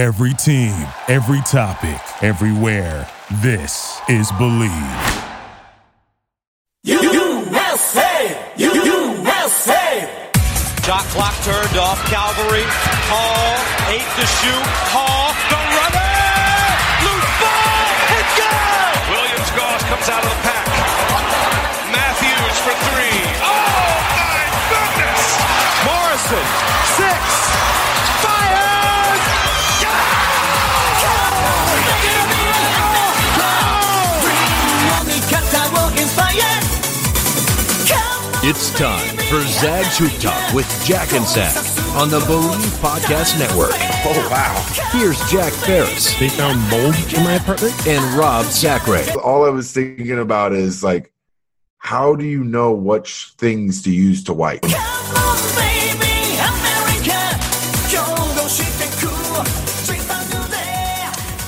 Every team, every topic, everywhere. This is Bleav. USA! USA! Shot clock turned off. Calvary. Hall. Eight to shoot. Hall. The runner. Loose ball. It's good. Williams Goss comes out of the pack. Matthews for three. Oh my goodness! Morrison. Six. It's time for Zag's Hoop Talk with Jack and Zach on the Bleav Podcast Network. Oh, wow. Here's Jack Ferris They found mold in my apartment? and Rob Zachary. all I was thinking about is like, how do you know which things to use to wipe?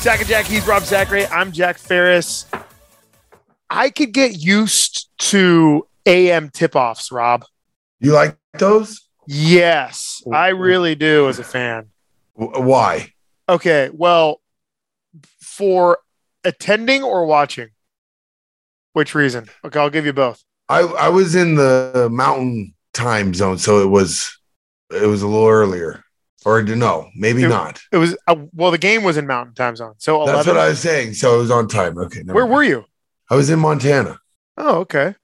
Jack and Jack, he's Rob Zachary. I'm Jack Ferris. I could get used to AM tip offs, Rob. You like those? Yes, I really do as a fan. Why? Okay, well, for attending or watching? Which reason? Okay, I'll give you both. I I was in the mountain time zone, so it was it was a little earlier, or no, maybe It- not. It was uh, well, the game was in Mountain Time Zone, so That's what I was saying. So it was on time. Okay, Where mind. were you? I was in Montana. Oh, okay.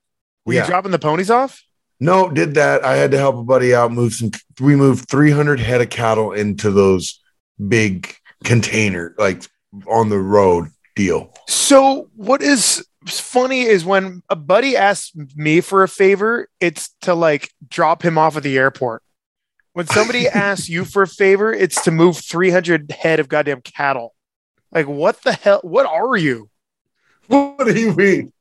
Were Yeah. you dropping the ponies off? No, did that. I had to help a buddy out. Move some. We moved 300 head of cattle into those big container, like on the road deal. So what is funny is when a buddy asks me for a favor, it's to like drop him off at the airport. When somebody asks you for a favor, it's to move 300 head of goddamn cattle. Like what the hell? What are you? What do you mean?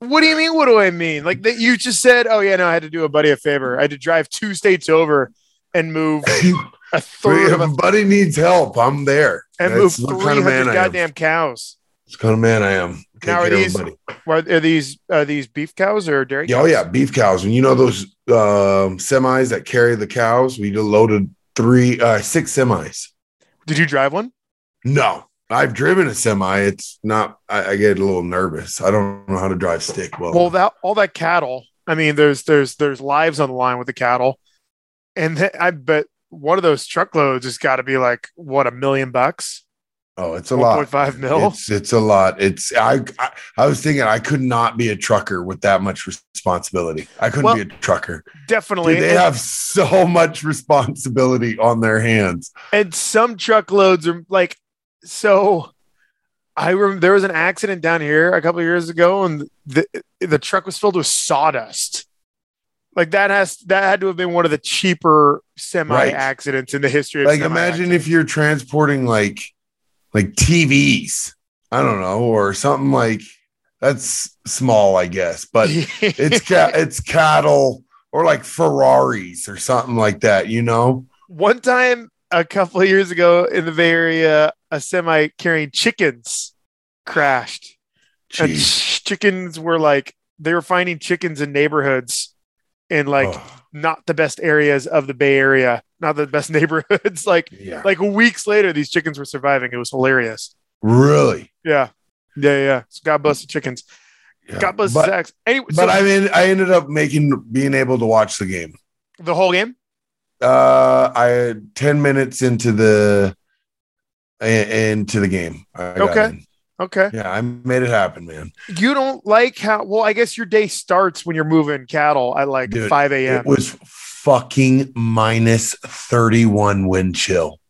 What do you mean? What do I mean? Like that you just said, oh yeah, no, I had to do a buddy a favor. I had to drive two states over and move a third if of a buddy needs help, I'm there. and move That's 300 kind of man goddamn cows. That's the kind of man I am. Take Now, are care of a these- Are, these are these beef cows or dairy Yeah, cows? Oh yeah, beef cows. And you know those um, semis that carry the cows? We loaded three, uh, six semis. Did you drive one? No, I've driven a semi. It's not. I, I get a little nervous. I don't know how to drive stick well. Well, that all that cattle. I mean, there's there's there's lives on the line with the cattle, and th- I bet one of those truckloads has got to be like what a million bucks, oh, it's a one lot. point five mil. It's it's a lot. It's I, I I was thinking I could not be a trucker with that much responsibility. I couldn't Well, be a trucker. Definitely, Dude, they and, have so much responsibility on their hands. and some truckloads are like so. I remember there was an accident down here a couple of years ago, and the the truck was filled with sawdust. Like that has that had to have been one of the cheaper semi Right. accidents in the history of Like imagine if you're transporting like like TVs, I don't know, or something like that's small, I guess, but it's ca- it's cattle or like Ferraris or something like that, you know? one time a couple of years ago in the Bay Area, a semi carrying chickens crashed. And ch- chickens were like they were finding chickens in neighborhoods in like Oh, not the best areas of the Bay Area, not the best neighborhoods. like yeah. like weeks later, these chickens were surviving. It was hilarious. Really? Yeah. Yeah, yeah. So God bless the chickens. Yeah. God bless the but, Sacks. Anyway, but so I mean I ended up making being able to watch the game. the whole game. Uh I had 10 minutes into the i- into the game. I Okay. Okay. Yeah, I made it happen, man. You don't like how well, I guess your day starts when you're moving cattle at like Dude, 5 a.m. It was fucking minus 31 wind chill.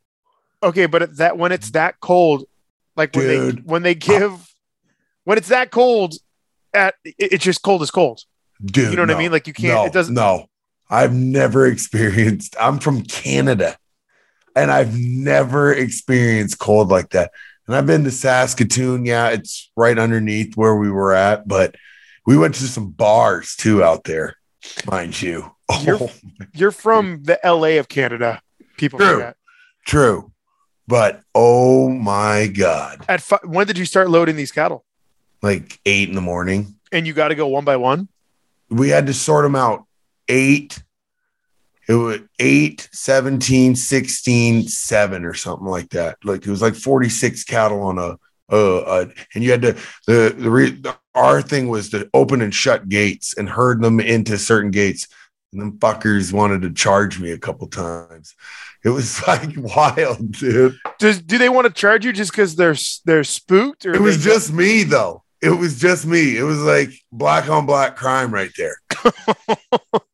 Okay, but that when it's that cold, like when they when they give when it's that cold, at it- it's just cold as cold. Dude. You know what I mean? Like you can't. No, it doesn't. No, I've never experienced. I'm from Canada, and I've never experienced cold like that. And I've been to Saskatoon. Yeah, it's right underneath where we were at, but we went to some bars too out there, mind you. You're- Oh, You're from the L.A. of Canada. People True. forget. true. But oh my god, At fi- when did you start loading these cattle? like eight in the morning. And you got to go one by one. We had to sort them out eight it was 8, 17, 16, 7 or something like that. Like it was like 46 cattle on a uh, uh and you had to the the re, our thing was to open and shut gates and herd them into certain gates. And them fuckers wanted to charge me a couple times. It was like wild dude. Does do they want to charge you just because they're they're spooked or it was just me though. It was just me. It was like black on black crime right there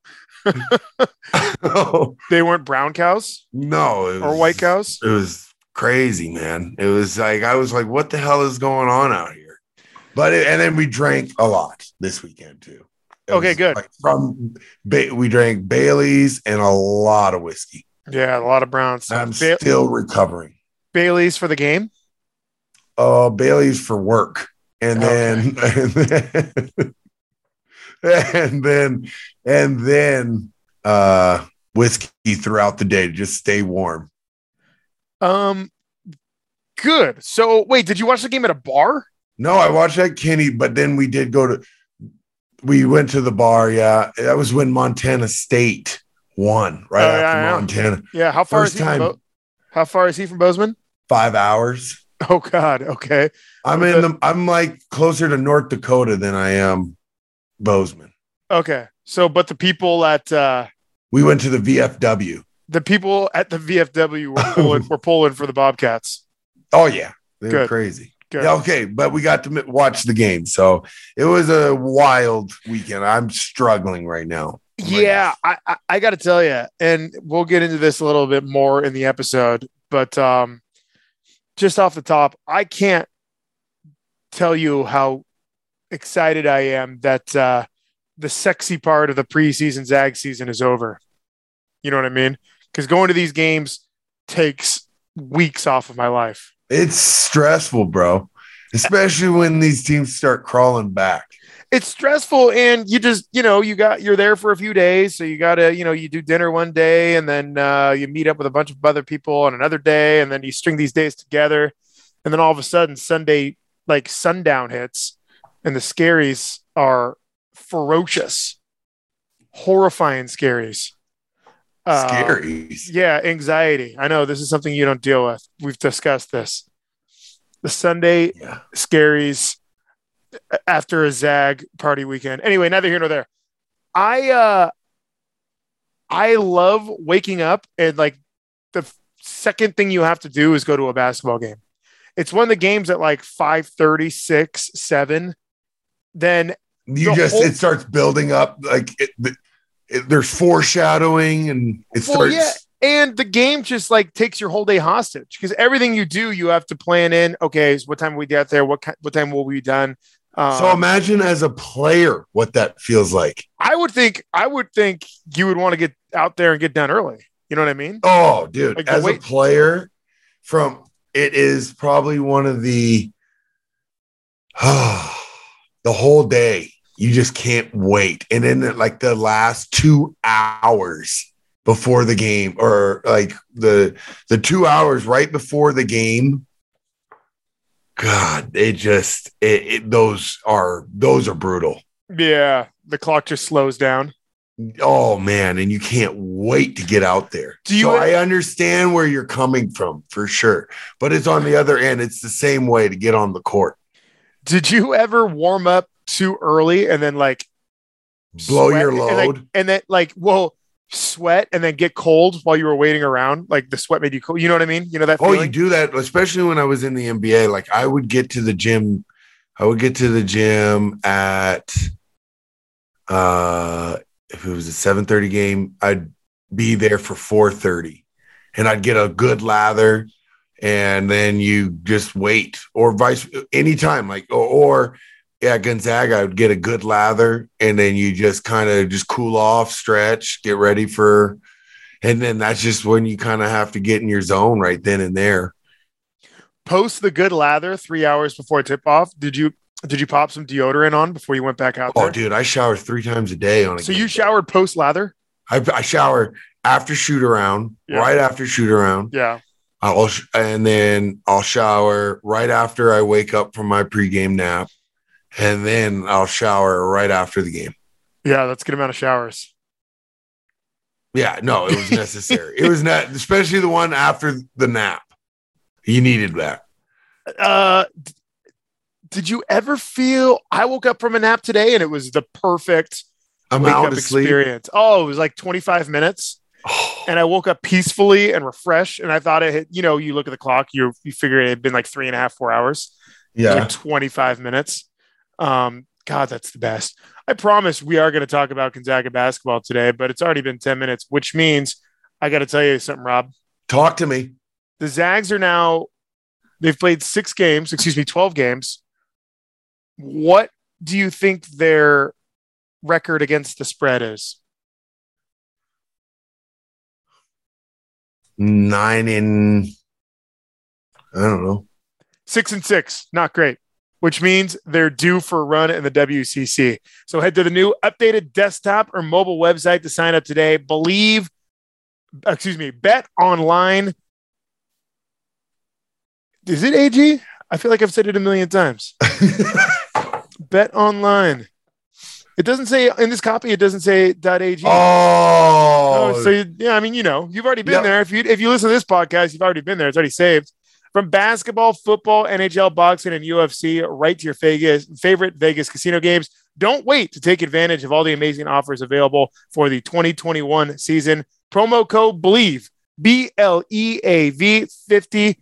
no they weren't brown cows no it or white cows? it was crazy, man. It was like I was like, what the hell is going on out here? But it, and then we drank a lot this weekend too. It Okay, good. like from ba- we drank Bailey's and a lot of whiskey. Yeah, a lot of browns. I'm Ba- still recovering. Bailey's for the game. Uh, Bailey's for work, and then and then and then and then uh whiskey throughout the day to just stay warm. Um, good. So wait, did you watch the game at a bar? No, I watched that Kenny, but then we did go to we went to the bar. Yeah, that was when Montana State won right Oh, after yeah. Montana. Yeah. How far First is he time. from? Bo- how far is he from Bozeman? Five hours. Oh God. Okay. I'm in the. I'm like closer to North Dakota than I am Bozeman. Okay. So, but the people at uh, We went to the VFW. the people at the VFW were pulling were pulling for the Bobcats. Oh yeah, they were crazy. Good. Yeah, okay, but we got to watch the game, so it was a wild weekend. I'm struggling right now. Yeah, I, I, I got to tell you, and we'll get into this a little bit more in the episode, but um, just off the top, I can't tell you how excited I am that uh, the sexy part of the preseason Zag season is over. You know what I mean? Because going to these games takes weeks off of my life. It's stressful, bro. Especially when these teams start crawling back. it's stressful and you just you know you got you're there for a few days so you gotta you know you do dinner one day and then uh, you meet up with a bunch of other people on another day and then you string these days together and then all of a sudden sunday like sundown hits and the scaries are ferocious horrifying scaries Uh, Scaries. yeah, anxiety. I know this is something you don't deal with. We've discussed this. The Sunday Yeah. scaries after a Zag party weekend. Anyway, neither here nor there. I uh I love waking up and like the second thing you have to do is go to a basketball game. It's one of the games at like 5 6, 7. Then You just whole- it starts building up like it, it, there's foreshadowing and it Well, starts yeah, and the game just like takes your whole day hostage because everything you do, you have to plan in. Okay, so what time will we get there? What what time will we be done? Um, so imagine as a player what that feels like. I would think I would think you would want to get out there and get done early. You know what I mean? Oh, dude, Like as a player, from it is probably one of the the whole day. You just can't wait, and then like the last two hours before the game, or like the the two hours right before the game. God, it just it, it those are those are brutal. Yeah, the clock just slows down. Oh man, and you can't wait to get out there. Do you- so I understand where you're coming from for sure, but it's on the other end. It's the same way to get on the court. Did you ever warm up too early and then like Blow your and, load. like, and then like well sweat and then get cold while you were waiting around? Like the sweat made you cold. You know what I mean? You know that oh, feeling? you do that, especially when I was in the NBA. Like I would get to the gym. I would get to the gym at uh if it was a 7:30 game, I'd be there for 4:30 and I'd get a good lather and then you just wait or vice anytime like or, or yeah Gonzaga I would get a good lather and then you just kind of just cool off stretch get ready for and then that's just when you kind of have to get in your zone right then and there post the good lather three hours before tip off, did you did you pop some deodorant on before you went back out oh there? dude I shower three times a day on a so you day. showered post lather? I, I shower after shoot around Yeah. right after shoot around Yeah. I'll sh- and then I'll shower right after I wake up from my pregame nap, and then I'll shower right after the game. Yeah, that's a good amount of showers. Yeah, no, it was necessary. it was not, especially the one after the nap. You needed that. Uh, did you ever feel? I woke up from a nap today, and it was the perfect out up to sleep. experience. Oh, it was like 25 minutes. and I woke up peacefully and refreshed. And I thought it, had, you know, you look at the clock, you you figure it had been like three and a half, four hours. Yeah. like 25 minutes. Um, God, that's the best. I promise we are going to talk about Gonzaga basketball today, but it's already been 10 minutes, which means I got to tell you something, Rob. Talk to me. The Zags are now, they've played six games, excuse me, 12 games. What do you think their record against the spread is? Nine in, I don't know. six and six, not great, which means they're due for a run in the WCC. So head to the new updated desktop or mobile website to sign up today. Bleav, excuse me, bet online. Is it AG? I feel like I've said it a million times. bet online. It doesn't say in this copy. It doesn't say .ag. Oh, Oh, so you, yeah, I mean, you know, you've already been Yep. there. If you if you listen to this podcast, you've already been there. It's already saved. From basketball, football, NHL, boxing, and UFC, right to your Vegas favorite Vegas casino games. Don't wait to take advantage of all the amazing offers available for the 2021 season. Promo code Bleav B L E A V 50.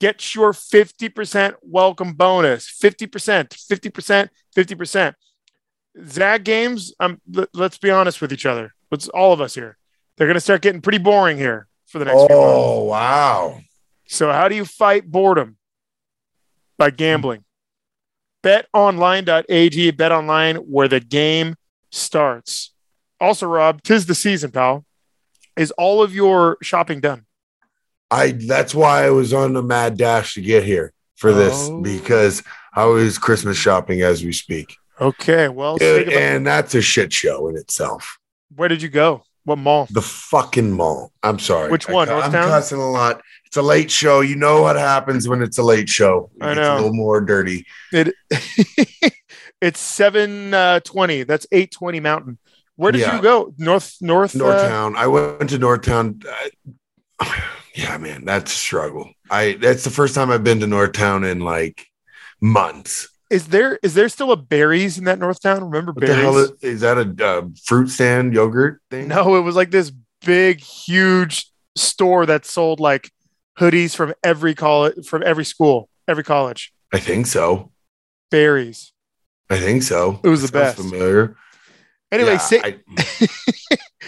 Get your 50% welcome bonus. 50%, 50%, 50%. Zag games, um, let, let's be honest with each other. Let's all of us here. They're going to start getting pretty boring here for the next oh, wow. So, how do you fight boredom? By gambling. BetOnline.ag, BetOnline, where the game starts. Also, Rob, tis the season, pal. Is all of your shopping done? I that's why I was on the mad dash to get here for this Oh. because I was Christmas shopping as we speak. Okay, well, Dude, and that's a shit show in itself. where did you go? What mall? The fucking mall. I'm sorry. Which one, I, I'm Northtown? cussing a lot. It's a late show. You know what happens when it's a late show. It I know. a little more dirty. It, it's seven uh, twenty. That's eight twenty Mountain. Where did Yeah. you go? North, north, uh, Northtown. I went to Northtown. Uh, yeah, man, that's a struggle. I that's the first time I've been to Northtown in like months. Is there is there still a berries in that Northtown? Remember What berries? is, is that? A uh, fruit stand yogurt thing? No, it was like this big, huge store that sold like hoodies from every college, from every school, every college. I think so. Berries. I think so. It was the best. Familiar. Anyway, Yeah, say, I-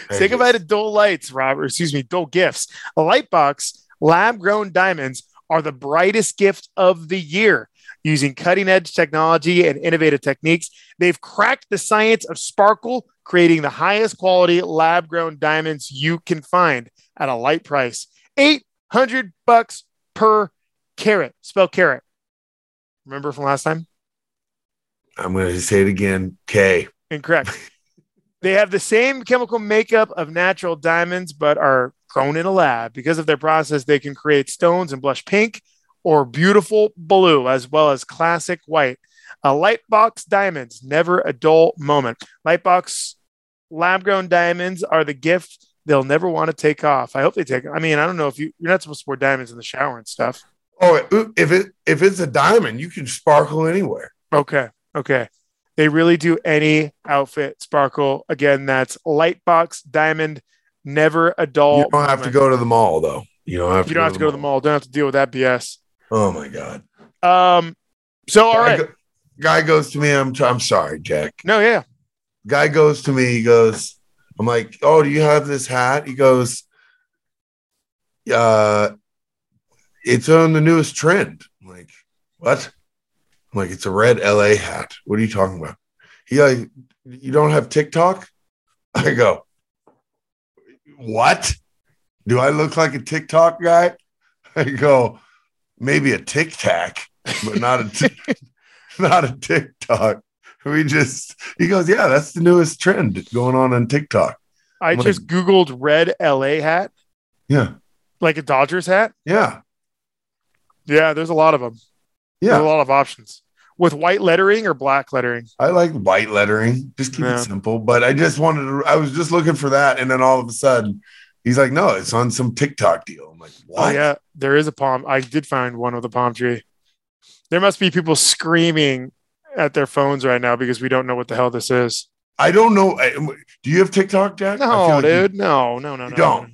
I say goodbye to Dole Lights, Robert. Excuse me, Dole Gifts. A Lightbox, lab grown diamonds are the brightest gift of the year. Using cutting edge technology and innovative techniques, they've cracked the science of sparkle, creating the highest quality lab grown diamonds you can find at a light price. 800 bucks per carat. Spell carat. Remember from last time? I'm going to say it again. K. Incorrect. they have the same chemical makeup of natural diamonds, but are grown in a lab. Because of their process, they can create stones and blush pink or beautiful blue, as well as classic white. A Lightbox diamonds, never a dull moment. Lightbox lab grown diamonds are the gift they'll never want to take off. I hope they take. I mean, I don't know if you you're not supposed to wear diamonds in the shower and stuff. Oh, if it if it's a diamond, you can sparkle anywhere. Okay. Okay. They really do any outfit sparkle. Again, that's Lightbox Diamond, never a dull. you don't have to go to the mall though. You don't have to. You don't have to go to the mall. Don't have to deal with that BS. Oh my god. Um. So all guy, right. go- guy goes to me. I'm I'm sorry, Jack. No, yeah. Guy goes to me. He goes. I'm like, oh, do you have this hat? He goes. Uh, it's on the newest trend. I'm like, what? I'm like, it's a red LA hat. What are you talking about? He like, you don't have TikTok? I go, what? Do I look like a TikTok guy? I go, maybe a Tic Tac, but not a t- not a TikTok. We just he goes, yeah, that's the newest trend going on on TikTok. I I'm just Googled red LA hat, Yeah, like a Dodgers hat. yeah, Yeah, there's a lot of them. There's a lot of options. with white lettering or black lettering. I like white lettering. Just keep Yeah. it simple. But I just wanted to, I was just looking for that. And then all of a sudden, he's like, no, it's on some TikTok deal. I'm like, what? Oh yeah, there is a palm. I did find one with a palm tree. There must be people screaming at their phones right now because we don't know what the hell this is. I don't know. Do you have TikTok, Jack? No, like you- dude. No, no, no, no. You don't?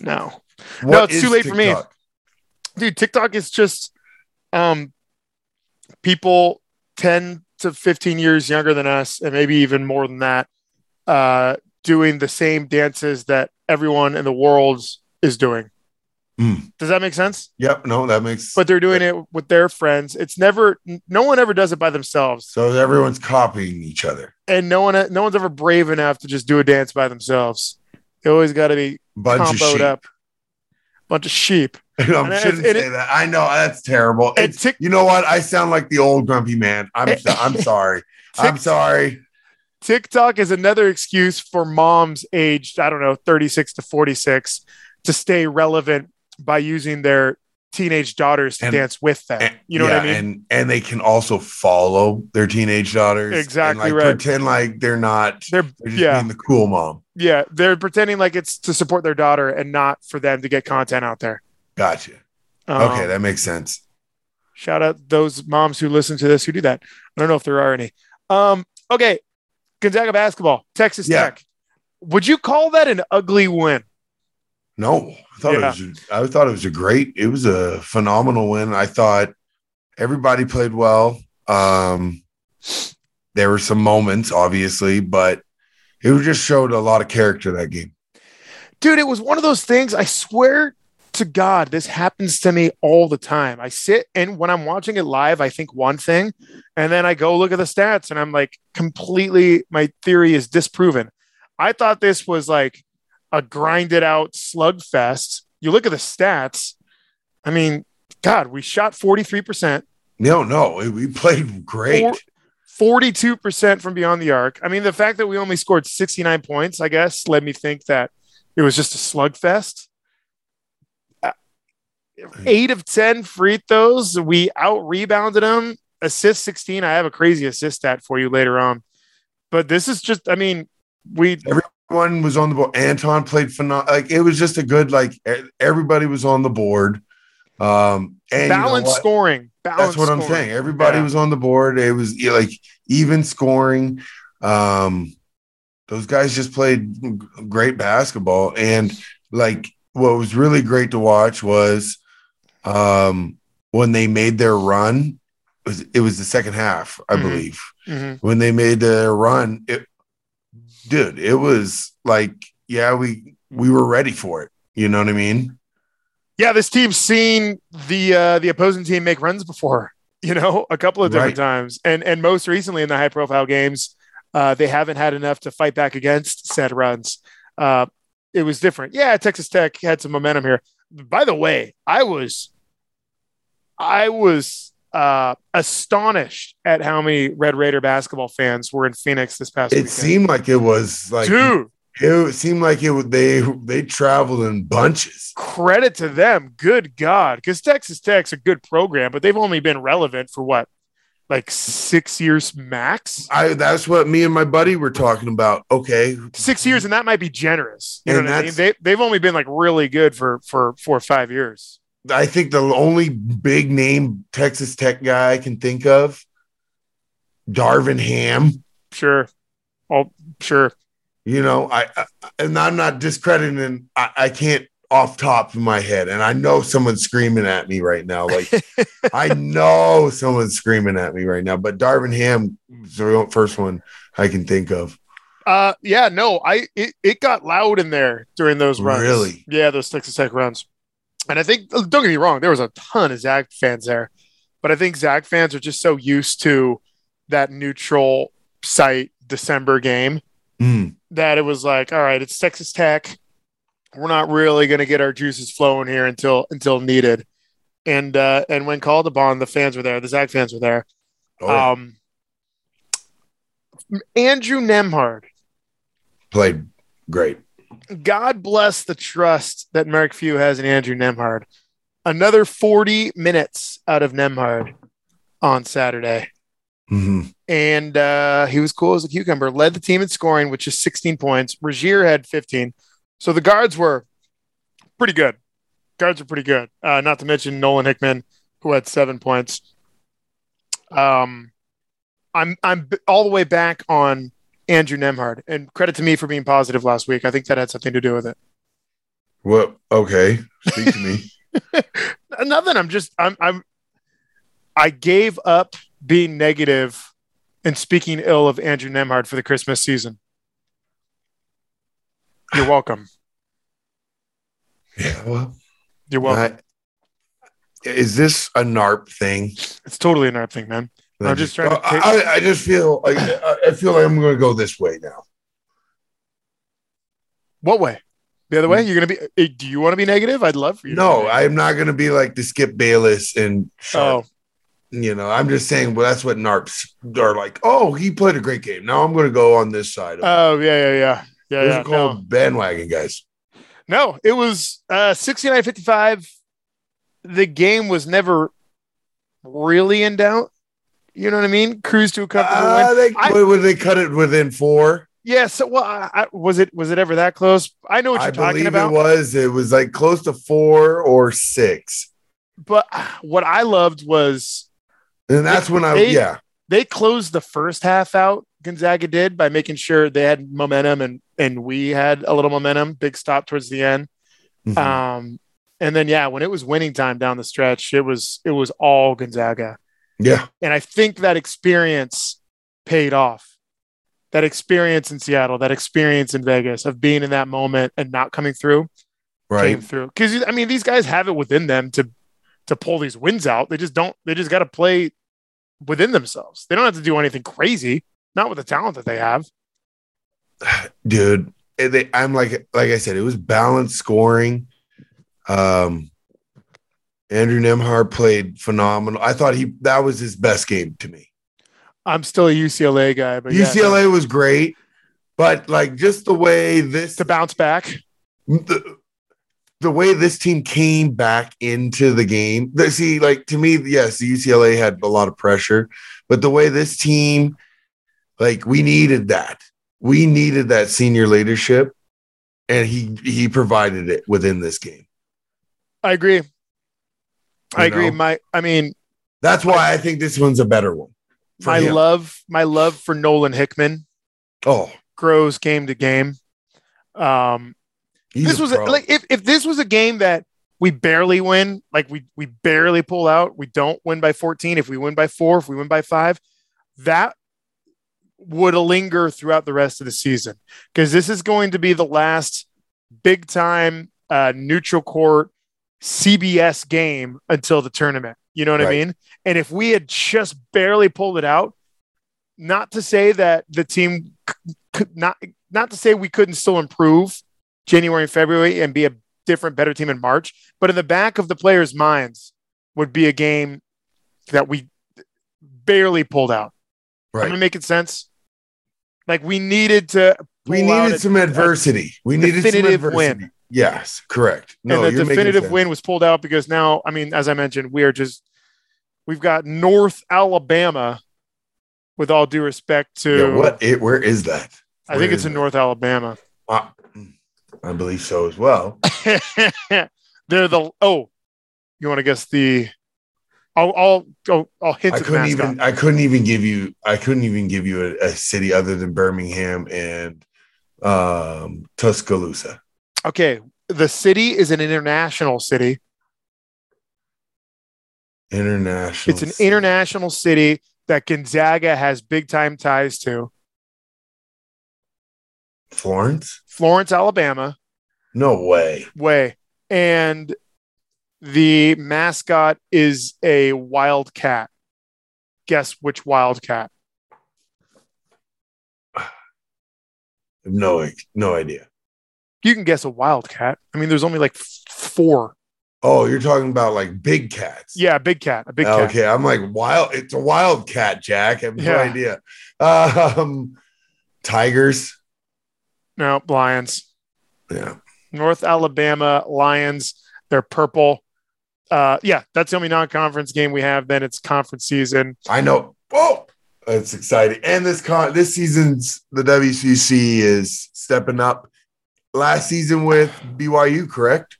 No. What No, it's too late for me. Dude tiktok is just um people 10 to 15 years younger than us and maybe even more than that uh doing the same dances that everyone in the world is doing Mm. does that make sense Yep. No, that makes. but they're doing it with their friends it's never no one ever does it by themselves so everyone's copying each other. and no one no one's ever brave enough to just do a dance by themselves they always got to be Bunch of sheep. up bunch of sheep I shouldn't and it- say that. I know that's terrible. Tik- you know what? I sound like the old grumpy man. I'm so, I'm sorry. I'm sorry. TikTok is another excuse for moms aged, I don't know, 36 to 46 to stay relevant by using their teenage daughters to And- dance with them. And- you know what I mean? And and they can also follow their teenage daughters. Exactly and like right. Pretend like they're not. They're, They're just yeah, being the cool mom. yeah, they're pretending like it's to support their daughter and not for them to get content out there. Gotcha. Um, okay, that makes sense. shout out those moms who listen to this who do that. I don't know if there are any. Um, okay, Gonzaga basketball, Texas Yeah. Tech. Would you call that an ugly win? No, I thought Yeah. it was. I thought it was a great. It was a phenomenal win. I thought everybody played well. Um, there were some moments, obviously, but it just showed a lot of character that game. dude it was one of those things i swear to god this happens to me all the time i sit and when i'm watching it live i think one thing and then i go look at the stats and i'm like completely my theory is disproven i thought this was like a grinded out slugfest you look at the stats i mean god we shot 43% No, no, we played great. Four- 42% from beyond the arc. I mean, the fact that we only scored 69 points, I guess, led me think that it was just a slugfest. Uh, Eight of 10 free throws. We out rebounded them. Assist 16. I have a crazy assist stat for you later on. But this is just, I mean, we, Everyone was on the board. Anton played phenomenal. Like it was just a good. Like everybody was on the board. Um, and you know balanced scoring. Balanced That's what I'm saying. Everybody Yeah. was on the board. It was yeah, like even scoring. Um, those guys just played great basketball, and like what was really great to watch was um, when they made their run. It was, it was the second half, I Mhm. believe. Mhm. When they made their run, it, dude, it was like, yeah, we we were ready for it. You know what I mean? yeah, this team's seen the uh, the opposing team make runs before, you know, a couple of different Right. times, and and most recently in the high profile games, uh, they haven't had enough to fight back against said runs. Uh, it was different. Yeah, Texas Tech had some momentum here. By the way, I was, I was uh, astonished at how many Red Raider basketball fans were in Phoenix this past It weekend. seemed like it was like Dude, It seemed like it would they they traveled in bunches. credit to them. Good God. Because Texas Tech's a good program, but they've only been relevant for what, like six years max? I that's what me and my buddy were talking about. Okay, Six years, and that might be generous. You know what I mean? They, they've only been like really good for, for four or five years. I think the only big name Texas Tech guy I can think of, Darvin Ham. Sure. Oh, sure. You know, I, I and I'm not discrediting. I, I can't off top of my head, and I know someone's screaming at me right now. Like I know someone's screaming at me right now. But Darvin Ham is the first one I can think of. Uh, yeah, no, I it, it got loud in there during those runs. Really? Yeah, those Texas Tech runs. And I think don't get me wrong, there was a ton of Zag fans there, but I think Zag fans are just so used to that neutral site December game Mm. that it was like, all right, it's Texas Tech. We're not really going to get our juices flowing here until until needed. And uh, and when called upon, the fans were there. The Zag fans were there. Oh. Um, Andrew Nembhard, played great. God bless the trust that Mark Few has in Andrew Nembhard. Another 40 minutes out of Nembhard on Saturday. Mhm. and uh, he was cool as a cucumber. Led the team in scoring, which is 16 points. Rasir had 15. So the guards were pretty good. Guards are pretty good. Uh, not to mention Nolan Hickman, who had seven points. Um, I'm I'm all the way back on Andrew Nembhard, and credit to me for being positive last week. I think that had something to do with it. Well, okay. Speak to me. Nothing. I'm just I'm I'm I gave up being negative and speaking ill of Andrew Nembhard for the Christmas season. You're welcome. Yeah. Well, You're welcome. Is this a NARP thing? it's totally an art thing, man. I'm just trying to I, take- I, I just feel like I feel like I'm going to go this way now. What way? The other way? You're gonna be? eh, Do you want to be negative? I'd love for you. No, I'm not going to be like the Skip Bayless and Sharpe. Oh, You know, I'm just saying. Well, that's what NARPs are like. Oh, he played a great game. Now I'm going to go on this side. Of oh, yeah, yeah, yeah, yeah, Those yeah. are called bandwagon guys. No, it was uh 69-55. The game was never really in doubt. You know what I mean? Cruise to a comfortable Uh, win. they, I- would- they cut it within four? Yeah. So, well, I, I, was it was it ever that close? I know what you're I talking believe about. it was. It was like close to four or six, But uh, what I loved was and that's when I They- yeah. they closed the first half out. Gonzaga did by making sure they had momentum and and we had a little momentum. Big stop towards the end. Mhm. Um, and then yeah, when it was winning time down the stretch, it was it was all Gonzaga. yeah, And I think that experience paid off. That experience in Seattle, that experience in Vegas of being in that moment and not coming through, right. came through. Because I mean, these guys have it within them to to pull these wins out. They just don't. They just got to play within themselves. They don't have to do anything crazy. Not with the talent that they have. dude. eh, They, I'm like, like I said, it was balanced scoring. Um, Andrew Nembhard played phenomenal. I thought he that was his best game to me. I'm still a UCLA guy, but yeah, UCLA was great, but like just the way this to bounce back. the, the way this team came back into the game. See, like to me, yes, the UCLA had a lot of pressure, but the way this team, like we needed that. We needed that senior leadership, and he he provided it within this game. I agree. I You agree. know? My, I mean, That's why I think this one's a better one. my him. love, my love for Nolan Hickman Oh, grows game to game. Um, he's this was a, like if if this was a game that we barely win, like we we barely pull out, we don't win by 14. If we win by four, if we win by five, that would linger throughout the rest of the season because this is going to be the last big time uh, neutral court CBS game until the tournament. You know what I mean? And if we had just barely pulled it out, not to say that the team could not not to say we couldn't still improve January and February and be a different, better team in March, but in the back of the players' minds would be a game that we barely pulled out. right. Am I making sense? Like we needed to. we needed a- some adversity. We needed some definitive adversity. win. Yes, correct. No, and the definitive win was pulled out because now, I mean, as I mentioned, we are just we've got North Alabama. With all due respect to, Yeah, what? It, where is that? I think it's in? North Alabama. Uh, I believe so as well. They're the oh, you want to guess the? I'll I'll I'll, I'll hint I couldn't even. I couldn't even give you. I couldn't even give you a, a city other than Birmingham and um, Tuscaloosa. Okay, the city is an international city. International. It's an city. international city that Gonzaga has big time ties to. Florence. Florence, Alabama, No way. way, and the mascot is a wildcat. Guess which wildcat? No, no idea. You can guess a wildcat. I mean, there's only like four. Oh, you're talking about like big cats. Yeah, big cat, a big cat. Okay, I'm like wild. It's a wild cat, Jack. I have no Yeah. idea. Um, tigers. No, lions. Yeah. North Alabama Lions. They're purple. Uh, yeah, that's the only non-conference game we have. Then it's conference season. I know. Oh, It's exciting. And this con this season's the WCC is stepping up. Last season with BYU, correct?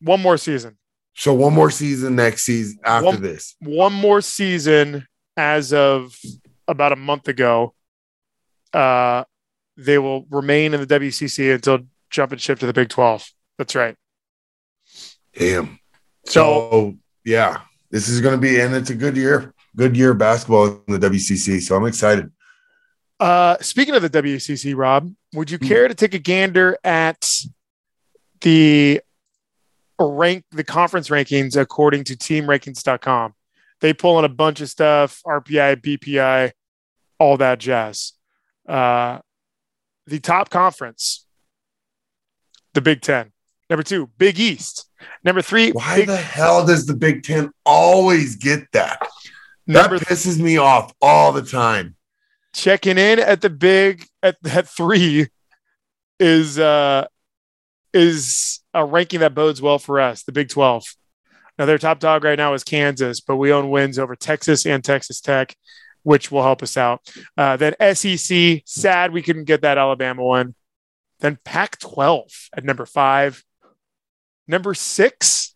One more season. So one more season next season after One- this. One more season as of about a month ago. Uh, they will remain in the WCC until jumping ship to the Big 12. That's right. Damn. So, So yeah, this is gonna be and it's a good year. Good year of basketball in the WCC. So I'm excited. uh, speaking of the WCC, Rob, would you Hmm. care to take a gander at the rank, the conference rankings according to teamrankings.com? They pull in a bunch of stuff, RPI, BPI, all that jazz. Uh, the top conference, the Big Ten. Number two, Big East. Number three, Why Big, the hell does the Big Ten always get that? number that pisses me off all the time. checking in at the big at, at three is uh is a ranking that bodes well for us the big 12 now their top dog right now is kansas but we own wins over texas and texas tech which will help us out uh, then sec sad we couldn't get that alabama one then pac 12 at number five number six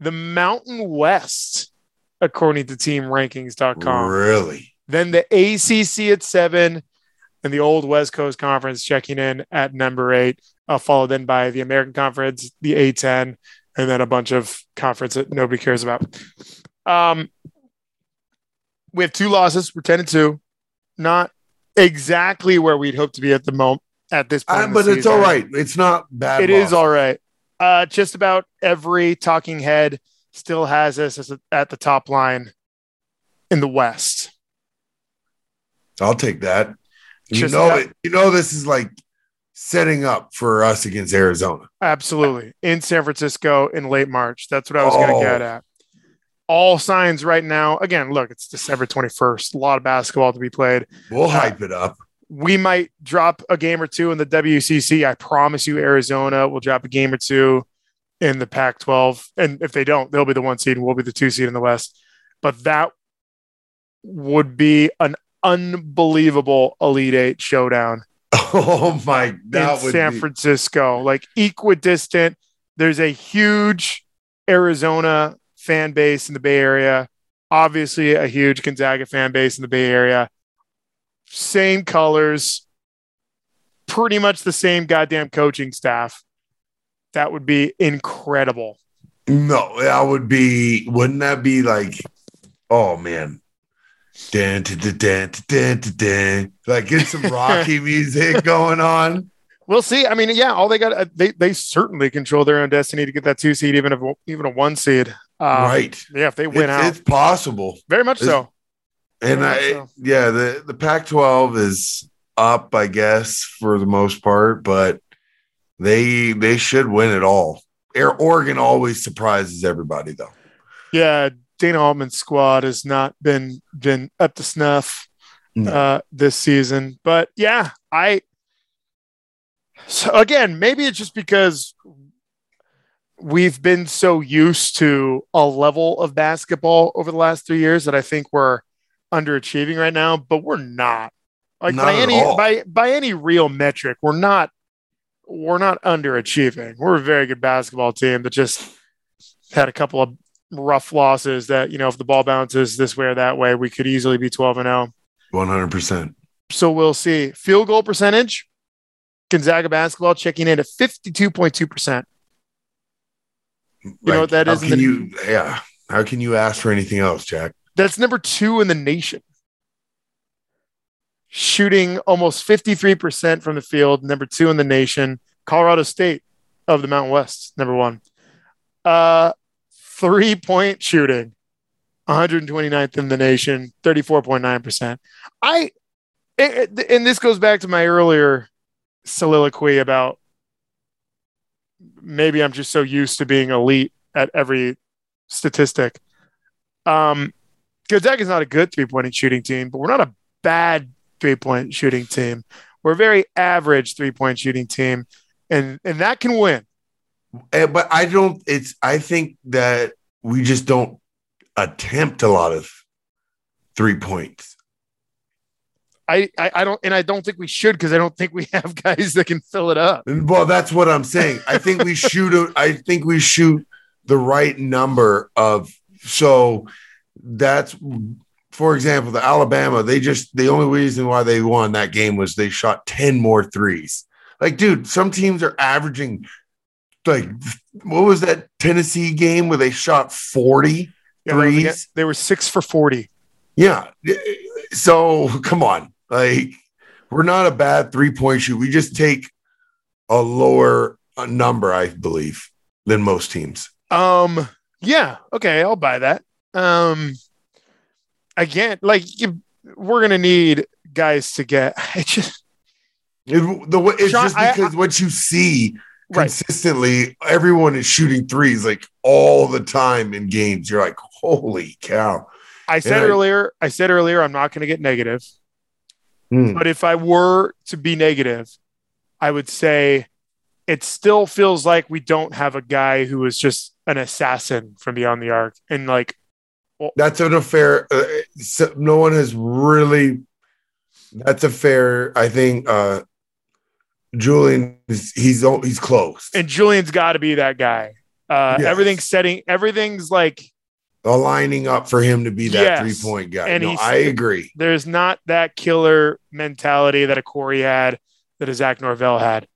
the mountain west according to teamrankings.com Really? then the ACC at seven, and the old West Coast Conference checking in at number eight, uh, followed then by the American Conference, the A10, and then a bunch of conference that nobody cares about. Um, we have two losses. We're ten and two, not exactly where we'd hope to be at the moment at this point. Uh, but it's all right. It's not bad. It is loss. all right. Uh, just about every talking head still has us at the top line in the West. I'll take that. You Just know that-. You know this is like setting up for us against Arizona. Absolutely. In San Francisco in late March. That's what I was going Oh. to get at. All signs right now. Again, look, it's December 21st. A lot of basketball to be played. We'll hype it up. We might drop a game or two in the WCC. I promise you, Arizona will drop a game or two in the Pac 12. And if they don't, they'll be the one seed and we'll be the two seed in the West. But that would be an unbelievable Elite Eight showdown Oh my! That in San be, Francisco, like equidistant. There's a huge Arizona fan base in the Bay Area, obviously a huge Gonzaga fan base in the Bay Area. Same colors, pretty much the same goddamn coaching staff. That would be incredible. no. That would be. Wouldn't that be like? Oh man. Dan, dan, dan, dan, dan. Like get some Rocky music going on. We'll see. I mean, yeah, all they got, they they certainly control their own destiny to get that two seed, even if even a one seed. Um, right. Yeah, if they win It's, out, it's possible. very much it's- so. And Very I, so. yeah, the the Pac-12 is up, I guess, for the most part, but they they should win it all. Air Oregon always surprises everybody, though. Yeah, Dana Altman's squad has not been been up to snuff No. uh, this season. But yeah, I. So again, maybe it's just because we've been so used to a level of basketball over the last three years that I think we're underachieving right now, but we're not. Like Not by any all. by by any real metric, we're not we're not underachieving. We're a very good basketball team that just had a couple of rough losses that, you know, if the ball bounces this way or that way, we could easily be 12 and 0. One hundred percent. So we'll see. Field goal percentage, Gonzaga basketball checking in at 52.2%. You know what that is Can the- you? Yeah. How can you ask for anything else, Jack? That's number two in the nation. Shooting almost 53% from the field, number two in the nation. Colorado State of the Mountain West, number one. Uh, three point shooting, 129th in the nation, 34.9%. I, and this goes back to my earlier soliloquy about maybe I'm just so used to being elite at every statistic. Um, Gonzaga is not a good three point shooting team, but we're not a bad three point shooting team. We're a very average three point shooting team, and and that can win. Eh, But I don't. It's. I think that we just don't attempt a lot of three points. I, I I don't and I don't think we should because I don't think we have guys that can fill it up. Well, that's what I'm saying. I think we shoot. A, I think we shoot the right number of. So that's, for example, the Alabama. They just the only reason why they won that game was they shot ten more threes. Like, dude, some teams are averaging. Like, what was that Tennessee game where they shot forty Yeah, they were- threes? They were six for forty. Yeah. So come on. Like we're not a bad three point shoot. We just take a lower number, I believe, than most teams. Um, yeah, okay, I'll buy that. Um, again, like you, we're gonna need guys to get. It just It, the way, it's Sean, just I- because what you see right. consistently, everyone is shooting threes like all the time in games. You're like, holy cow. I said Yeah. earlier. I said earlier. I'm not gonna get negative. Hmm. But if I were to be negative, I would say it still feels like we don't have a guy who is just an assassin from beyond the arc. And like, That's an affair. Uh, so no one has really. That's a fair. I think uh Julian is he's he's close. and Julian's got to be that guy. Uh, Yes. Everything's setting, everything's like, aligning up for him to be that Yes. three point guy. And no, I agree. there's not that killer mentality that a Corey had, that a Zach Norvell had.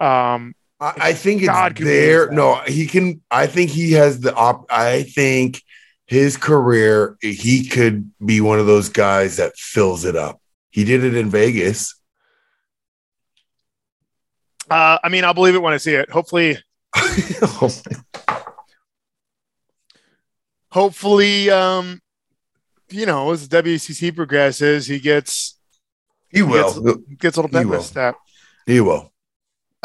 Um, I, I think it's God can there. No, he can. I think he has the op. I think his career, he could be one of those guys that fills it up. He did it in Vegas. uh, I mean, I'll believe it when I see it. Hopefully, hopefully, um, you know, as WCC progresses, he gets he will. gets a little He pep in will. step. He will.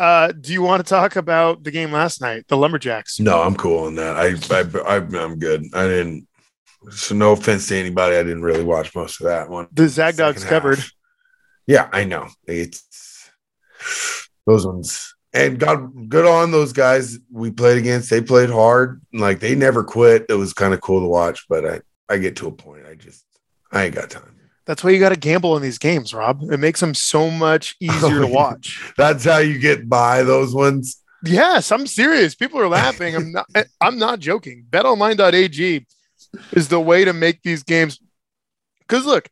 Uh, do you want to talk about the game last night, the Lumberjacks? No, I'm cool on that. I, I, I I'm good. I didn't. So no offense to anybody, I didn't really watch most of that one. The Zag Dogs half. covered. Yeah, I know. It's those ones. And God, good on those guys we played against. They played hard. Like they never quit. It was kind of cool to watch, but I, I get to a point. I just, I ain't got time. That's why you got to gamble in these games, Rob. It makes them so much oh, easier to watch. That's how you get by those ones. Yes, I'm serious. People are laughing. I'm not. I'm not joking. BetOnline.ag is the way to make these games. Because look,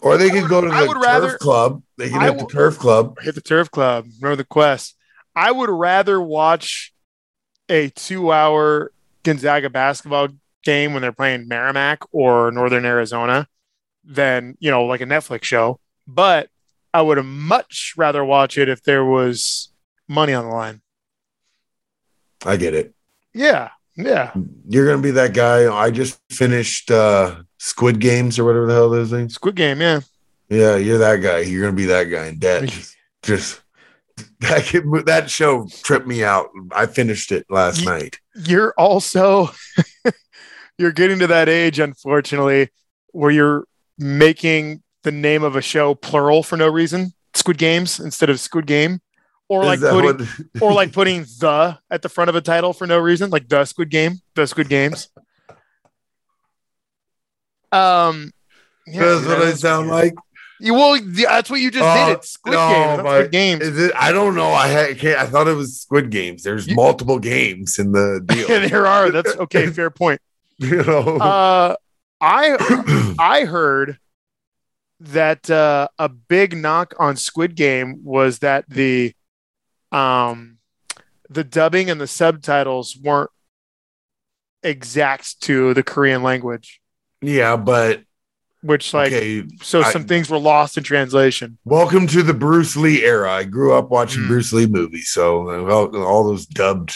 Or they could go to I the would turf rather- club. They can I hit the turf club. hit the turf club. Remember the quest. I would rather watch a two-hour Gonzaga basketball game when they're playing Merrimack or Northern Arizona than you know like a Netflix show. But I would have much rather watch it if there was money on the line. I get it. Yeah, yeah. You're gonna be that guy. I just finished uh Squid Games or whatever the hell those things. Squid Game. Yeah. Yeah, you're that guy. You're gonna be that guy in debt. Just, just that kid, that show tripped me out. I finished it last night. you're also you're getting to that age unfortunately where you're making the name of a show plural for no reason squid games instead of squid game or like putting what- or like putting the at the front of a title for no reason like the squid game the squid games um yeah, that's what I sound weird. like? You- well that's what you just Oh, did it's squid no, games not squid games Is it? I don't know. I had. I thought it was Squid Games. There's You- multiple games in the deal. there are that's okay fair point you know. uh i I heard that uh, a big knock on Squid Game was that the um the dubbing and the subtitles weren't exact to the Korean language, yeah, but which like okay. so I- some things were lost in translation. Welcome to the Bruce Lee era. I grew up watching Mm. Bruce Lee movies, so all, all those dubbed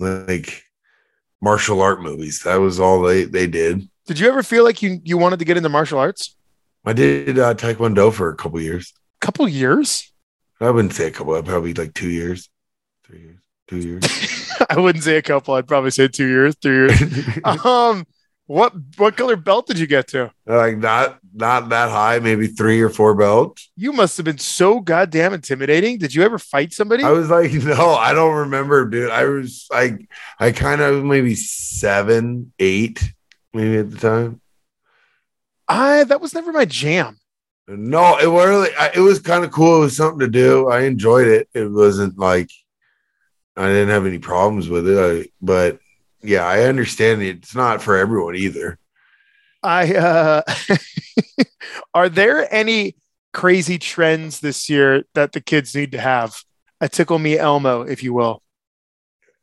like martial art movies. That was all they they did. Did you ever feel like you you wanted to get into martial arts? I did uh, Taekwondo for a couple years. A couple years? I wouldn't say a couple, probably like two years, three years, two years. I wouldn't say a couple. I'd probably say two years, three years. um, what what color belt did you get to? like not not that high, maybe three or four belts. You must have been so goddamn intimidating. Did you ever fight somebody? I was like, no, I don't remember, dude. I was like, I kind of maybe seven, eight, maybe at the time. I that was never my jam. No, it was really, I- it was kind of cool. It was something to do. I enjoyed it. It wasn't like I didn't have any problems with it. I, but yeah, I understand it's not for everyone either. I uh are there any crazy trends this year that the kids need to have? A tickle me Elmo, if you will.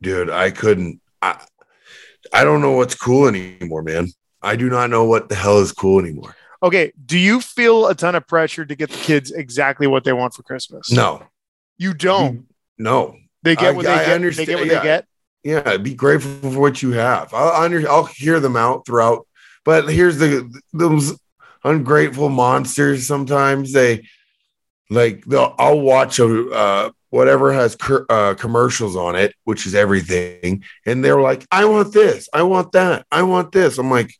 Dude, I couldn't. I, I don't know what's cool anymore, man. I do not know what the hell is cool anymore. Okay, do you feel a ton of pressure to get the kids exactly what they want for Christmas? No, You don't. no. They get what I they get. understand- They get what yeah. they get. Yeah, be grateful for what you have. I'll under, I'll hear them out throughout. But here's the those ungrateful monsters. Sometimes they like they'll. I'll watch a uh, whatever has cur- uh, commercials on it, which is everything, and they're like, "I want this, I want that, I want this." I'm like,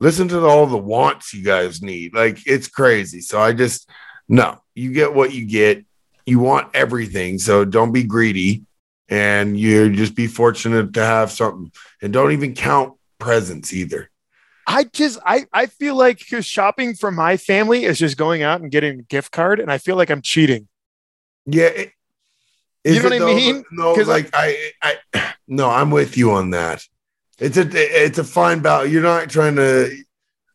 listen to all the wants you guys need. Like it's crazy. So I just no. You get what you get. You want everything, so don't be greedy and you just be fortunate to have something and don't even count presents either I just I I feel like because shopping for my family is just going out and getting a gift card, and I feel like I'm cheating. yeah it- You know what I mean? no 'Cause like I, I no i'm with you on that it's a it's a fine balance you're not trying to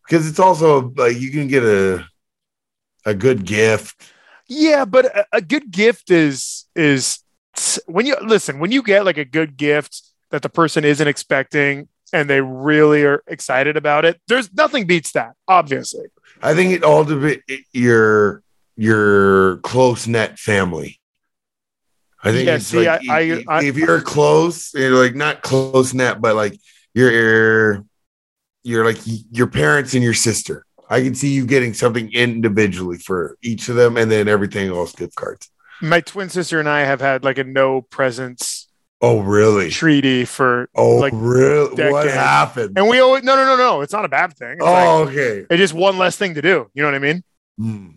because it's also like you can get a a good gift Yeah, but a, a good gift is is when you listen when you get like a good gift that the person isn't expecting and they really are excited about it. There's nothing beats that, obviously. i think it all depends your your close net family I think Yeah, see, like I- if, I- if you're close, you're like not close net, but like you're, you're you're like your parents and your sister. I can see you getting something individually for each of them, and then everything else gift cards. My twin sister and I have had like a no presents Oh, really? treaty for, Oh, like, really? What decades. happened? and we always no no no no. It's not a bad thing. It's like, Oh, okay. it's just one less thing to do. You know what I mean? Hmm.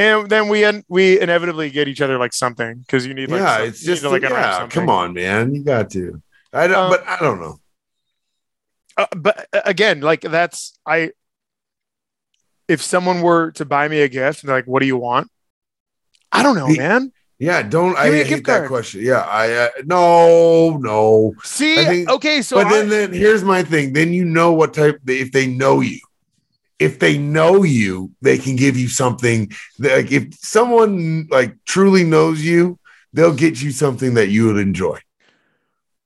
And then we we inevitably get each other like something because you need like yeah, some- it's just to, like yeah. Come on, man, you got to. I don't, Um, but I don't know. Uh, but uh, again, like that's I. If someone were to buy me a gift and they're like, "What do you want?" I don't know, The- man. Yeah, don't. I Give a hate that card. question. Yeah, I uh, no, no. See, think- okay, so but I- then, then here's my thing. Then you know what type. If they know you, if they know you, they can give you something. That, like if someone like truly knows you, they'll get you something that you would enjoy.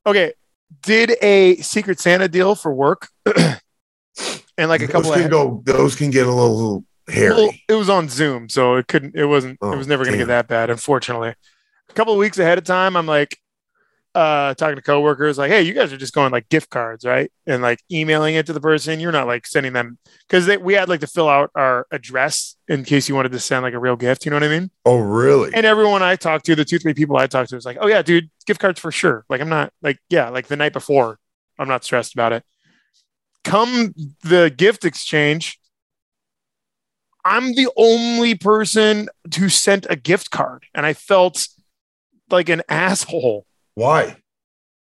okay, did a Secret Santa deal for work, and like a couple those of can go. Those can get a little hairy. Well, it was on Zoom, so it couldn't. It wasn't. Oh, it was never going to get that bad, unfortunately. A couple of weeks ahead of time, I'm like, uh, talking to coworkers, like, "Hey, you guys are just going like gift cards, right?" And like emailing it to the person. You're not like sending them because we had like to fill out our address in case you wanted to send like a real gift. You know what I mean? oh, really? And everyone I talked to, the two three people I talked to, was like, "Oh yeah, dude, gift cards for sure." Like I'm not like yeah, like the night before, I'm not stressed about it. Come the gift exchange, I'm the only person who sent a gift card, and I felt like an asshole Why?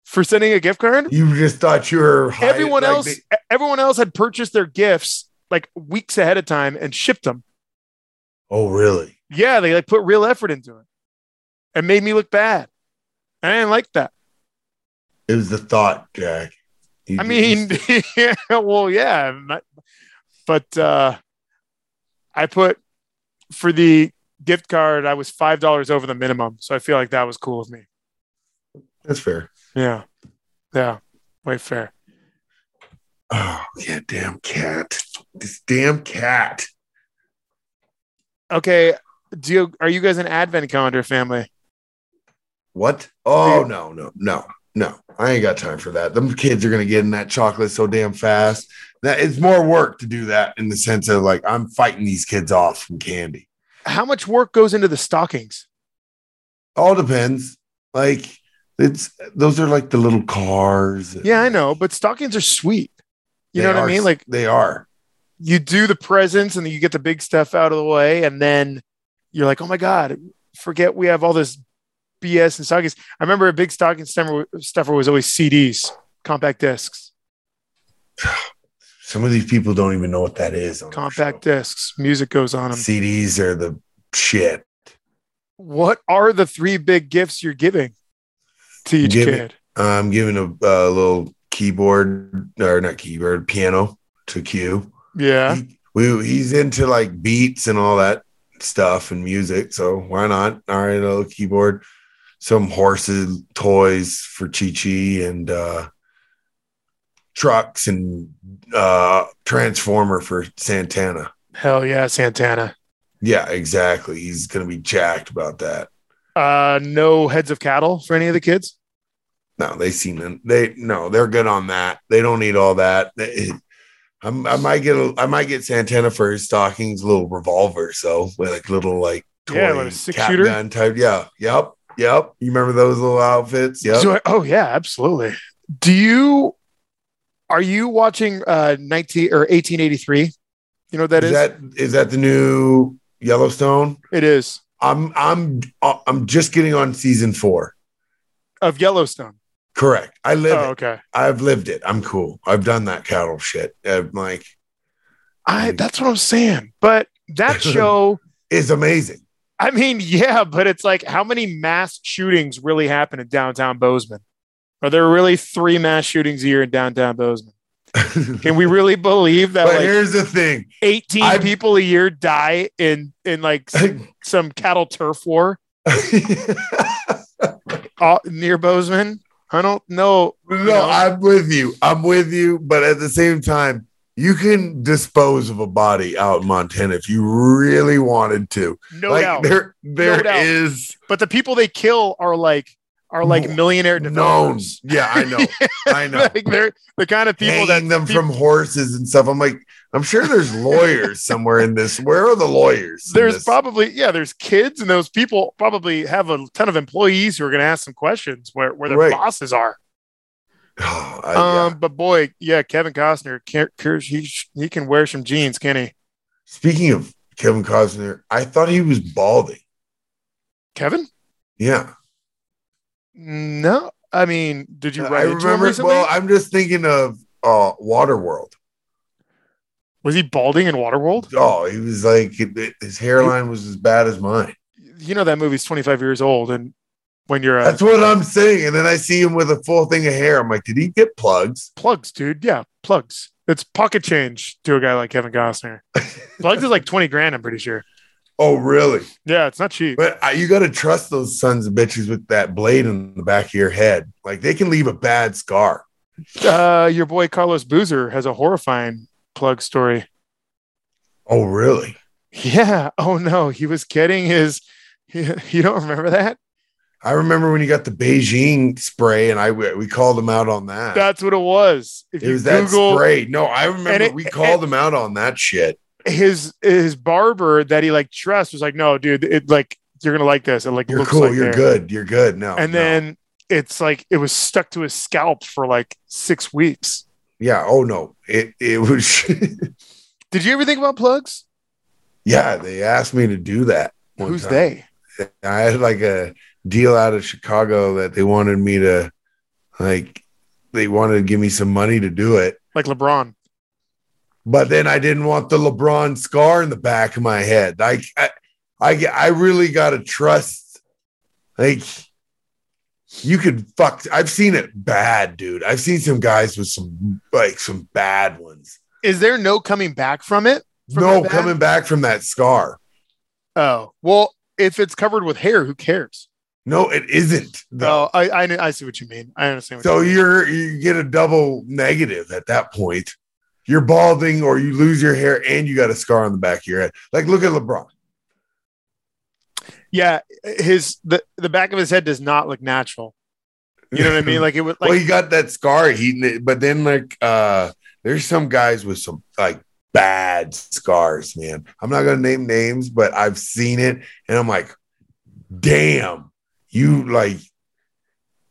for sending a gift card. You just thought you were high- Everyone like else, they- everyone else had purchased their gifts like weeks ahead of time and shipped them. oh, really? Yeah, they like put real effort into it. It made me look bad. I didn't like that. It was the thought, Jack. You I mean, yeah, well, yeah, not- but uh, I put for the gift card, I was five dollars over the minimum, so I feel like that was cool with me. That's fair. Yeah, yeah, way fair. Oh, yeah, damn cat. This damn cat. Okay, do you are you guys an advent calendar family? What? Oh no, no, no, no. I ain't got time for that. Them kids are gonna get in that chocolate so damn fast. That it's more work to do that in the sense of like I'm fighting these kids off from candy. How much work goes into the stockings? All depends. Like it's those are like the little cars. Yeah, I know, but stockings are sweet. You know what I mean? Like they are. you do the presents and then you get the big stuff out of the way, and then you're like, oh my god, forget we have all this BS and stockings. I remember a big stocking stuffer, stuffer was always CDs, compact discs. Some of these people don't even know what that is. Compact discs, music goes on them. CDs are the shit. What are the three big gifts you're giving to each Give it- kid? I'm giving a, a little keyboard or not keyboard, piano to Q. Yeah. He, we, he's into like beats and all that stuff and music. So why not? All right, a little keyboard, some horses, toys for Chi Chi, and uh, trucks and uh, transformer for Santana. Hell yeah, Santana. Yeah, exactly. He's gonna be jacked about that. Uh, no heads of cattle for any of the kids. No, they seem to- they no, they're good on that. They don't need all that. They- I'm, I might get a, I might get Santana for his stockings, little revolver, so with like little like Yeah, like a six shooter? gun type. Yeah, yep, yep. You remember those little outfits? Yep. So- oh yeah, absolutely. Do you are you watching uh 19 or 1883? You know what that is is? that is that the new Yellowstone? it is I'm I'm uh, I'm just getting on season four. of Yellowstone. Correct. I live Oh, it. okay. I've lived it. I'm cool. I've done that cattle shit. Uh, I'm like, I that's what I'm saying. But that show, is amazing. I mean, yeah, but it's like how many mass shootings really happen in downtown Bozeman? Are there really three mass shootings a year in downtown Bozeman? Can we really believe that but like here's the thing. 18 I've- people a year die in in like some, some cattle turf war uh, near Bozeman? I don't know. No, know? I'm with you. I'm with you. But at the same time, you can dispose of a body out in Montana if you really wanted to. No like doubt. there, there doubt. is But the people they kill are like are like millionaire known. Yeah, I know. I know. like they're the kind of people Hanging that them peop- from horses and stuff. I'm like, I'm sure there's lawyers somewhere in this. Where are the lawyers? there's probably yeah there's kids and those people probably have a ton of employees who are going to ask some questions where, where their Right. bosses are Oh, I- yeah. um but boy yeah kevin costner he, he can wear some jeans can he Speaking of Kevin Costner, I thought he was balding. kevin Yeah, no i mean did you write? I remember. Well, I'm just thinking of uh, Waterworld. was he balding in waterworld Oh, he was like his hairline was as bad as mine. you know that movie's 25 years old and when you're a That's what I'm saying. And then I see him with a full thing of hair. I'm like, did he get plugs? plugs dude yeah plugs it's pocket change to a guy like kevin costner plugs is like 20 grand i'm pretty sure Oh, really? yeah it's not cheap But uh, you got to trust those sons of bitches with that blade in the back of your head. Like they can leave a bad scar. uh your boy carlos boozer has a horrifying plug story Oh, really? Yeah. Oh no, he was getting his. You don't remember that? I remember when you got the Beijing spray, and I we called him out on that. That's what it was. If it was that spray. No, I remember it- we called him out on that shit. His his barber that he like trust was like, no, dude, it like you're gonna like this. It like You're looks cool. like you're hair." good. You're good. No. And no. then it's like it was stuck to his scalp for like six weeks. yeah. Oh no. It it was. Did you ever think about plugs? yeah. They asked me to do that. Who's time. they? I had like a deal out of Chicago that they wanted me to, like, they wanted to give me some money to do it. Like LeBron. But then I didn't want the LeBron scar in the back of my head. Like, I, I, I really got to trust. Like, you could fuck. I've seen it bad, dude. I've seen some guys with some like some bad ones. Is there no coming back from it? From no coming back from that scar. Oh well, if it's covered with hair, who cares? No, it isn't. though. Oh, I, I I see what you mean. I understand. What So you you're you get a double negative at that point. You're balding or you lose your hair and you got a scar on the back of your head. Like look at LeBron. yeah, his the the back of his head does not look natural. You know what I mean? Like it would like well, he got that scar. He but then like uh there's some guys with some like bad scars, man. I'm not gonna name names, but I've seen it and I'm like, damn, you like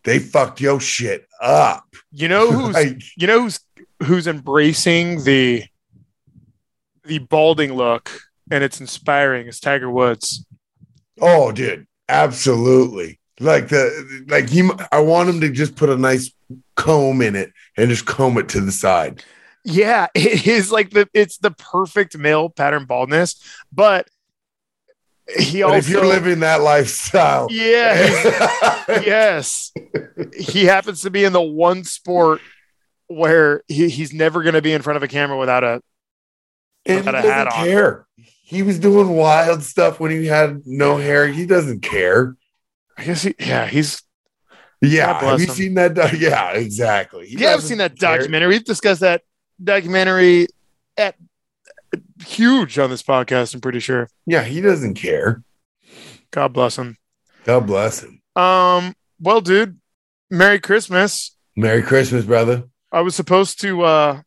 they fucked your shit up. you know who's Like, you know who's who's embracing the the balding look and it's inspiring is Tiger Woods. Oh, dude, absolutely. Like the like he, I want him to just put a nice comb in it and just comb it to the side. Yeah, it is like the it's the perfect male pattern baldness, but he But also if you're living that lifestyle, Yeah, yes. He happens to be in the one sport where he, he's never going to be in front of a camera without a and he a doesn't on. care. He was doing wild stuff when he had no hair. He doesn't care. I guess he, yeah, he's Yeah, have you him. seen that? doc- Yeah, exactly. He yeah, I've seen that care. documentary. We've discussed that documentary at huge on this podcast, I'm pretty sure. Yeah, he doesn't care. God bless him. God bless him. Um, well, dude, Merry Christmas. Merry Christmas, brother. I was supposed to uh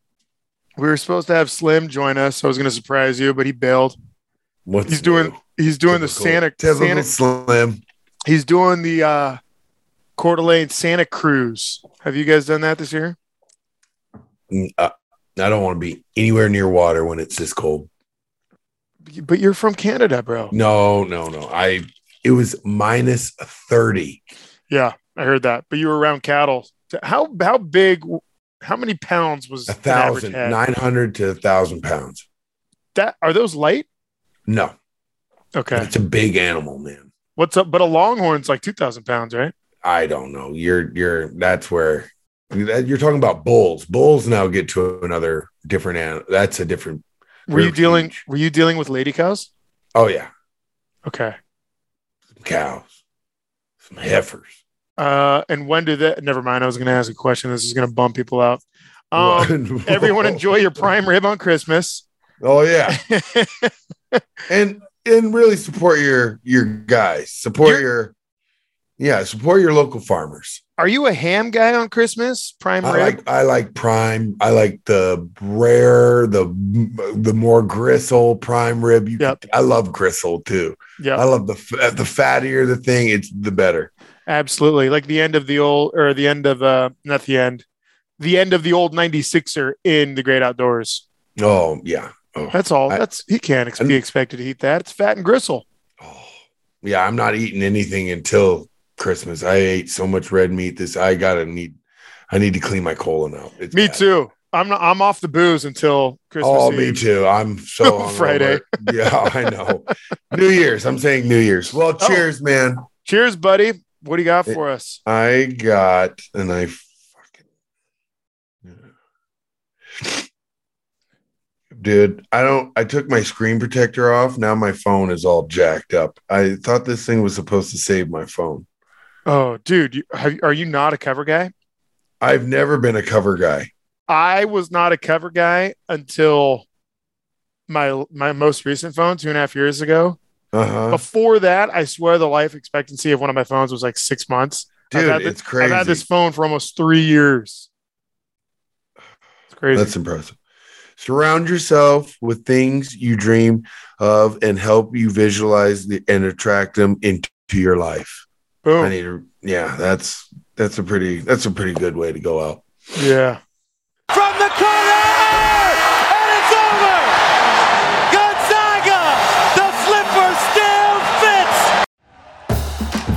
we were supposed to have Slim join us. I was gonna surprise you, but he bailed. What's He's doing he's doing the Typical- Santa, typical Santa slim. he's doing the uh Coeur d'Alene Santa Cruise. Have you guys done that this year? Mm, uh, I don't want to be anywhere near water when it's this cold. But you're from Canada, bro. No, no, no. I it was minus 30. Yeah, I heard that. But you were around cattle. How how big how many pounds was A thousand, nine hundred to a thousand pounds. That are those light? No, Okay. it's a big animal, man. What's up? But a longhorn's like two thousand pounds, right? I don't know. You're you're that's where you're talking about bulls. Bulls now get to another different animal. That's a different. Were you dealing huge. were you dealing with lady cows? Oh yeah, Okay. some cows, some heifers. Uh, and when did that? Never mind. I was going to ask a question. This is going to bump people out. Um, everyone enjoy your prime rib on Christmas. Oh yeah, and and really support your your guys. Support You're- your yeah. Support your local farmers. Are you a ham guy on Christmas? Prime I rib. like I like prime. I like the rare, the the more gristle prime rib. You Yep. I love gristle too. yeah, I love the the fattier the thing, it's the better. Absolutely. Like the end of the old, or the end of uh, not the end, the end of the old '96er in the Great Outdoors. Oh yeah. Oh, That's all. I- That's he can't ex- be expected to eat that. It's fat and gristle. oh. yeah. I'm not eating anything until Christmas. I ate so much red meat. This I gotta need. I need to clean my colon out. It's Me bad. too. I'm not, I'm off the booze until Christmas. Oh, Eve. me too. I'm so. Friday. Yeah, I know. New Year's. I'm saying New Year's. Well, Oh. cheers, man. Cheers, buddy. What do you got for us? I got and I fucking dude. I don't. I took my screen protector off. Now my phone is all jacked up. I thought this thing was supposed to save my phone. Oh, dude, you, have, are you not a cover guy? I've never been a cover guy. I was not a cover guy until my my most recent phone two and a half years ago. Uh huh. Before that, I swear the life expectancy of one of my phones was like six months. I've Dude, had thi- it's crazy. I've had this phone for almost three years. It's crazy. That's impressive. Surround yourself with things you dream of and help you visualize the, and attract them into your life. Boom. I need to, yeah, that's that's a pretty that's a pretty good way to go out. Yeah. From the corner,